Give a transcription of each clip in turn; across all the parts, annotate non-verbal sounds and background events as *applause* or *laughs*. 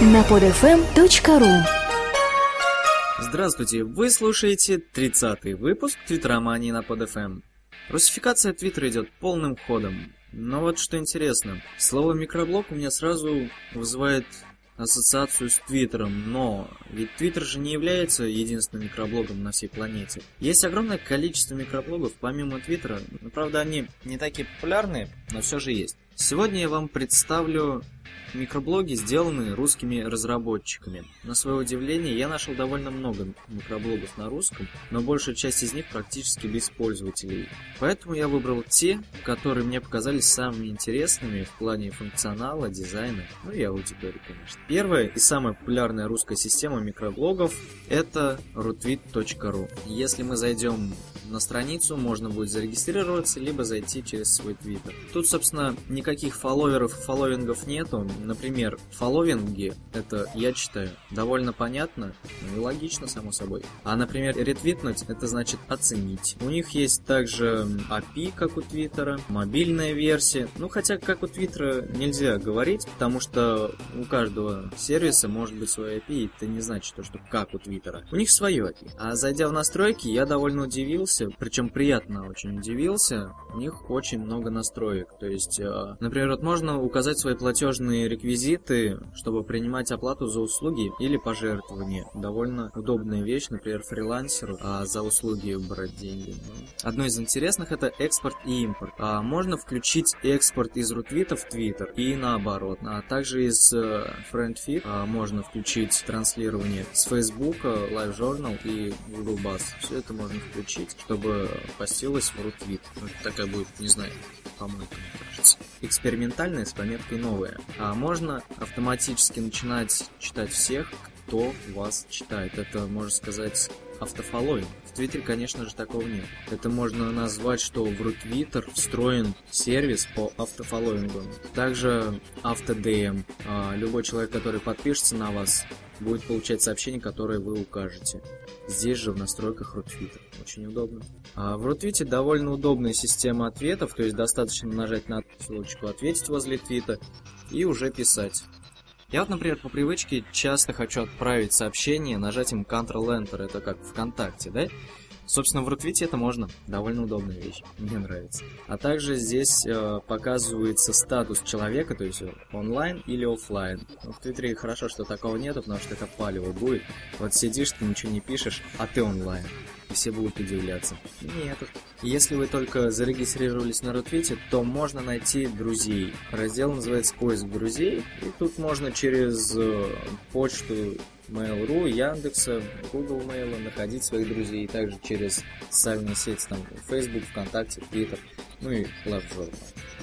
на podfm.ru Здравствуйте, вы слушаете 30-й выпуск Твиттеромании на PodFM. Русификация Твиттера идет полным ходом. Но вот что интересно, слово микроблог у меня сразу вызывает ассоциацию с Твиттером, но ведь Твиттер же не является единственным микроблогом на всей планете. Есть огромное количество микроблогов помимо Твиттера, правда они не такие популярные, но все же есть. Сегодня я вам представлю Микроблоги сделаны русскими разработчиками. На свое удивление, я нашел довольно много микроблогов на русском, но большая часть из них практически без пользователей. Поэтому я выбрал те, которые мне показались самыми интересными в плане функционала, дизайна, ну и аудитории, конечно. Первая и самая популярная русская система микроблогов это rootweet.ru. Если мы зайдем на страницу, можно будет зарегистрироваться, либо зайти через свой твиттер. Тут, собственно, никаких фолловеров и фолловингов нету, Например, фолловинги, это, я читаю, довольно понятно ну и логично, само собой. А, например, ретвитнуть, это значит оценить. У них есть также API, как у Твиттера, мобильная версия. Ну, хотя, как у Твиттера, нельзя говорить, потому что у каждого сервиса может быть свой API, и это не значит, то, что как у Твиттера. У них свое API. А зайдя в настройки, я довольно удивился, причем приятно очень удивился. У них очень много настроек. То есть, э, например, вот можно указать свои платежные реквизиты, чтобы принимать оплату за услуги или пожертвования. Довольно удобная вещь, например, фрилансеру а за услуги брать деньги. Одно из интересных это экспорт и импорт. А можно включить экспорт из рутвита в Твиттер и наоборот. А также из э, FriendFeed а, можно включить транслирование с Facebook, LiveJournal и Google Buzz. Все это можно включить, чтобы постилось в рутвит. Ну, такая будет, не знаю, помойка, мне кажется. Экспериментальная с пометкой новая. А можно автоматически начинать читать всех, кто вас читает. Это, можно сказать, автофолловинг. В Твиттере, конечно же, такого нет. Это можно назвать, что в Рутвиттер встроен сервис по автофолловингу. Также автодм. А, любой человек, который подпишется на вас, будет получать сообщение, которое вы укажете. Здесь же в настройках Рутвита. Очень удобно. А в Рутвите довольно удобная система ответов, то есть достаточно нажать на ссылочку «Ответить» возле твита и уже писать. Я вот, например, по привычке часто хочу отправить сообщение, нажать им Ctrl-Enter, это как ВКонтакте, да? Собственно, в Рутвите это можно. Довольно удобная вещь. Мне нравится. А также здесь э, показывается статус человека, то есть онлайн или офлайн. Ну, в Твиттере хорошо, что такого нету, потому что это палево будет. Вот сидишь, ты ничего не пишешь, а ты онлайн. И все будут удивляться. Нет. Если вы только зарегистрировались на Рутвите, то можно найти друзей. Раздел называется «Поиск друзей». И тут можно через э, почту Mail.ru, Яндекса, Google Mail находить своих друзей, также через социальные сети, там, Facebook, ВКонтакте, Twitter, ну и LiveJournal.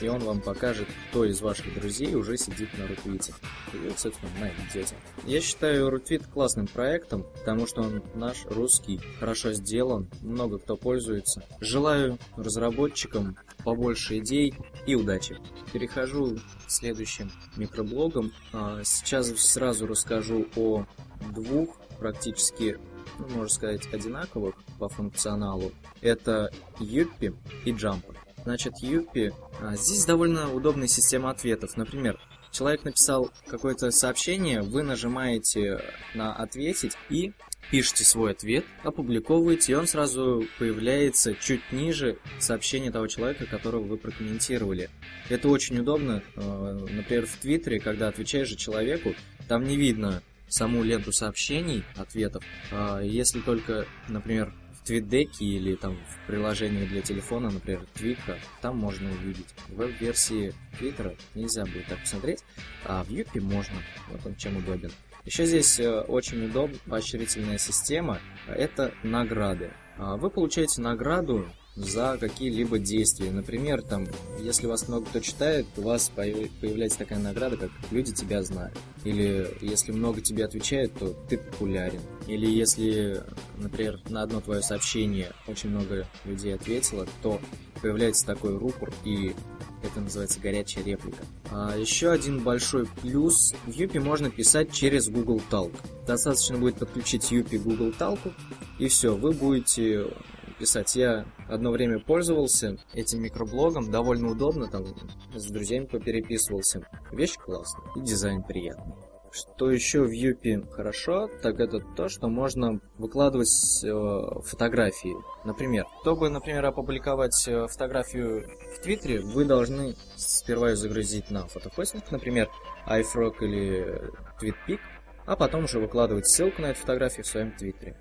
И он вам покажет, кто из ваших друзей уже сидит на Рутвите. И вы, собственно, найдете. Я считаю Рутвит классным проектом, потому что он наш, русский, хорошо сделан, много кто пользуется. Желаю разработчикам побольше идей и удачи. Перехожу к следующим микроблогам. А, сейчас сразу расскажу о двух практически, ну, можно сказать, одинаковых по функционалу. Это Юппи и Jumper. Значит, Юппи... А, здесь довольно удобная система ответов. Например, человек написал какое-то сообщение, вы нажимаете на «Ответить» и пишете свой ответ, опубликовываете, и он сразу появляется чуть ниже сообщения того человека, которого вы прокомментировали. Это очень удобно. А, например, в Твиттере, когда отвечаешь же человеку, там не видно саму ленту сообщений, ответов, а, если только, например, твитдеке или там в приложении для телефона, например, Твика, там можно увидеть. В веб-версии Твиттера нельзя будет так посмотреть, а в Юпи можно. Вот он чем удобен. Еще здесь э, очень удобная поощрительная система. Это награды. А, вы получаете награду за какие-либо действия. Например, там, если вас много кто читает, у вас появляется такая награда, как «Люди тебя знают». Или если много тебе отвечают, то ты популярен. Или если, например, на одно твое сообщение очень много людей ответило, то появляется такой рупор, и это называется горячая реплика. А еще один большой плюс. В Юпи можно писать через Google Talk. Достаточно будет подключить Юпи Google Talk, и все, вы будете писать. Я одно время пользовался этим микроблогом, довольно удобно, там с друзьями попереписывался. Вещь классная и дизайн приятный. Что еще в Юпи хорошо, так это то, что можно выкладывать э, фотографии. Например, чтобы, например, опубликовать э, фотографию в Твиттере, вы должны сперва ее загрузить на фотохостинг, например, iFrog или TweetPic, а потом уже выкладывать ссылку на эту фотографию в своем Твиттере.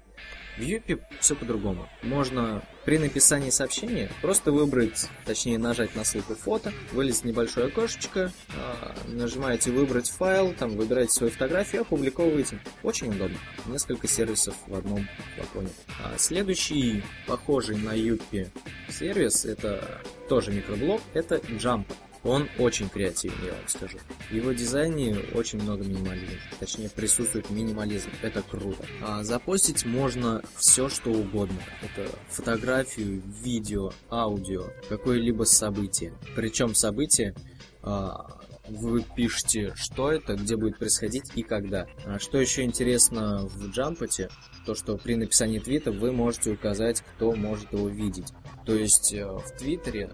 В Юпи все по-другому. Можно при написании сообщения просто выбрать, точнее нажать на ссылку фото, вылезет небольшое окошечко, а, нажимаете выбрать файл, там выбираете свою фотографию, опубликовываете. Очень удобно. Несколько сервисов в одном флаконе. А следующий, похожий на Юпи сервис, это тоже микроблог, это Jump. Он очень креативный, я вам скажу. В его дизайне очень много минимализма. Точнее, присутствует минимализм. Это круто. А запостить можно все, что угодно. Это фотографию, видео, аудио, какое-либо событие. Причем событие а, вы пишете, что это, где будет происходить и когда. А что еще интересно в Джампоте, то что при написании твита вы можете указать, кто может его видеть. То есть э, в Твиттере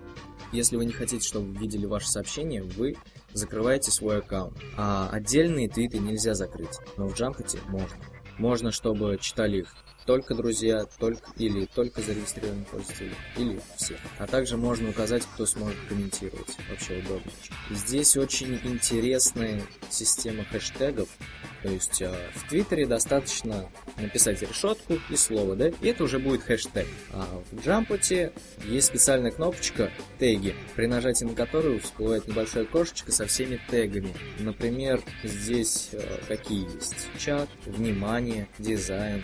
если вы не хотите, чтобы видели ваше сообщение, вы закрываете свой аккаунт. А отдельные твиты нельзя закрыть, но в Джампоте можно. Можно, чтобы читали их только друзья, только или только зарегистрированные пользователи, или все. А также можно указать, кто сможет комментировать. Вообще удобно. Здесь очень интересная система хэштегов. То есть э, в Твиттере достаточно написать решетку и слово, да, и это уже будет хэштег. А в Джампоте есть специальная кнопочка теги, при нажатии на которую всплывает небольшое окошечко со всеми тегами. Например, здесь э, какие есть? Чат, внимание, дизайн,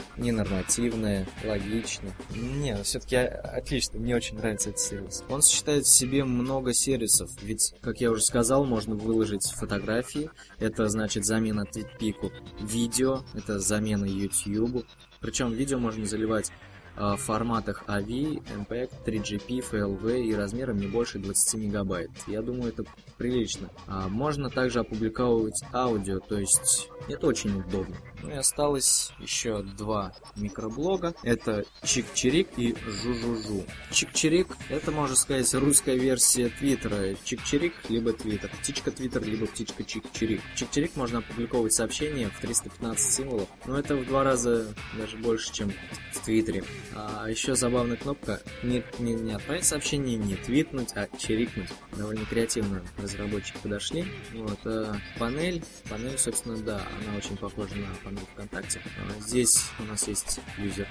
ненормативное, логично. Не, все-таки отлично, мне очень нравится этот сервис. Он сочетает в себе много сервисов, ведь, как я уже сказал, можно выложить фотографии, это значит замена твитпику, видео, это замена YouTube, причем видео можно заливать в форматах AV, MPEG, 3GP, FLV и размером не больше 20 мегабайт. Я думаю, это прилично. А можно также опубликовывать аудио, то есть это очень удобно. Ну и осталось еще два микроблога. Это Чик-Чирик и Жу-Жу-Жу. Чик-Чирик это, можно сказать, русская версия Твиттера. Чик-Чирик либо Твиттер. Птичка Твиттер либо птичка Чик-Чирик. Чик-Чирик можно опубликовывать сообщения в 315 символов, но это в два раза даже больше, чем в Твиттере. А еще забавная кнопка не, не, не отправить сообщение, не твитнуть, а чирикнуть. Довольно креативно разработчики подошли. Вот, а панель, панель, собственно, да, она очень похожа на панель ВКонтакте. А здесь у нас есть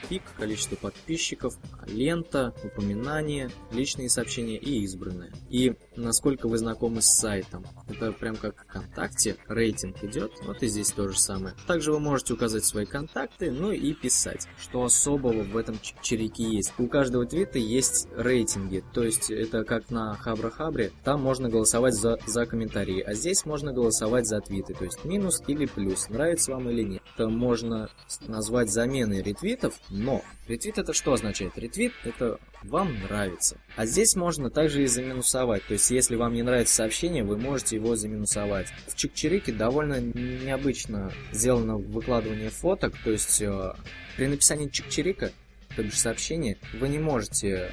pick, количество подписчиков, лента, упоминания, личные сообщения и избранные. И насколько вы знакомы с сайтом. Это прям как ВКонтакте, рейтинг идет, вот и здесь то же самое. Также вы можете указать свои контакты, ну и писать. Что особого в этом чирики есть. У каждого твита есть рейтинги, то есть это как на Хабра-Хабре, там можно голосовать за, за комментарии, а здесь можно голосовать за твиты, то есть минус или плюс, нравится вам или нет. Это можно назвать заменой ретвитов, но ретвит это что означает? Ретвит это вам нравится. А здесь можно также и заминусовать, то есть если вам не нравится сообщение, вы можете его заминусовать. В Чикчирике довольно необычно сделано выкладывание фоток, то есть э, при написании Чикчирика то бишь сообщение, вы не можете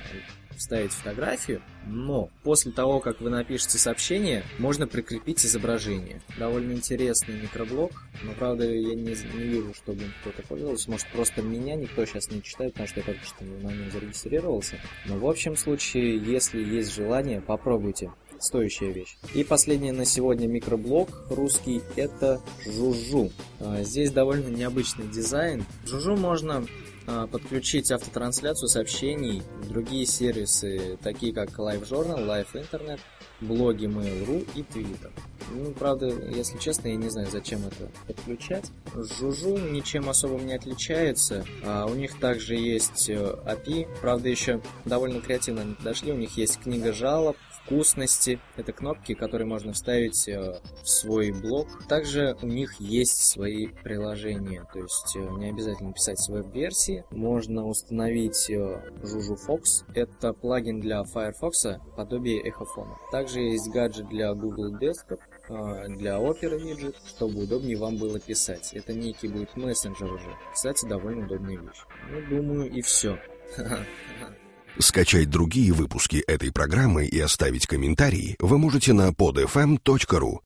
вставить фотографию, но после того, как вы напишете сообщение, можно прикрепить изображение. Довольно интересный микроблог, но правда я не, не вижу, чтобы кто-то пользовался. Может просто меня никто сейчас не читает, потому что я только что на нем зарегистрировался. Но в общем случае, если есть желание, попробуйте стоящая вещь. И последний на сегодня микроблог русский это Жужу. А, здесь довольно необычный дизайн. Жужу можно а, подключить автотрансляцию сообщений другие сервисы, такие как LiveJournal, LiveInternet, блоги Mail.ru и Twitter. Ну, правда, если честно, я не знаю, зачем это подключать. Жужу ничем особым не отличается. А у них также есть э, API. Правда, еще довольно креативно они подошли. У них есть книга жалоб, вкусности. Это кнопки, которые можно вставить э, в свой блог. Также у них есть свои приложения, то есть э, не обязательно писать с веб-версии. Можно установить э, Fox. Это плагин для Firefox, подобие эхофона. Также есть гаджет для Google Desktop, для Opera Widget, чтобы удобнее вам было писать. Это некий будет мессенджер уже. Кстати, довольно удобная вещь. Ну, думаю, и все. *laughs* Скачать другие выпуски этой программы и оставить комментарии вы можете на podfm.ru.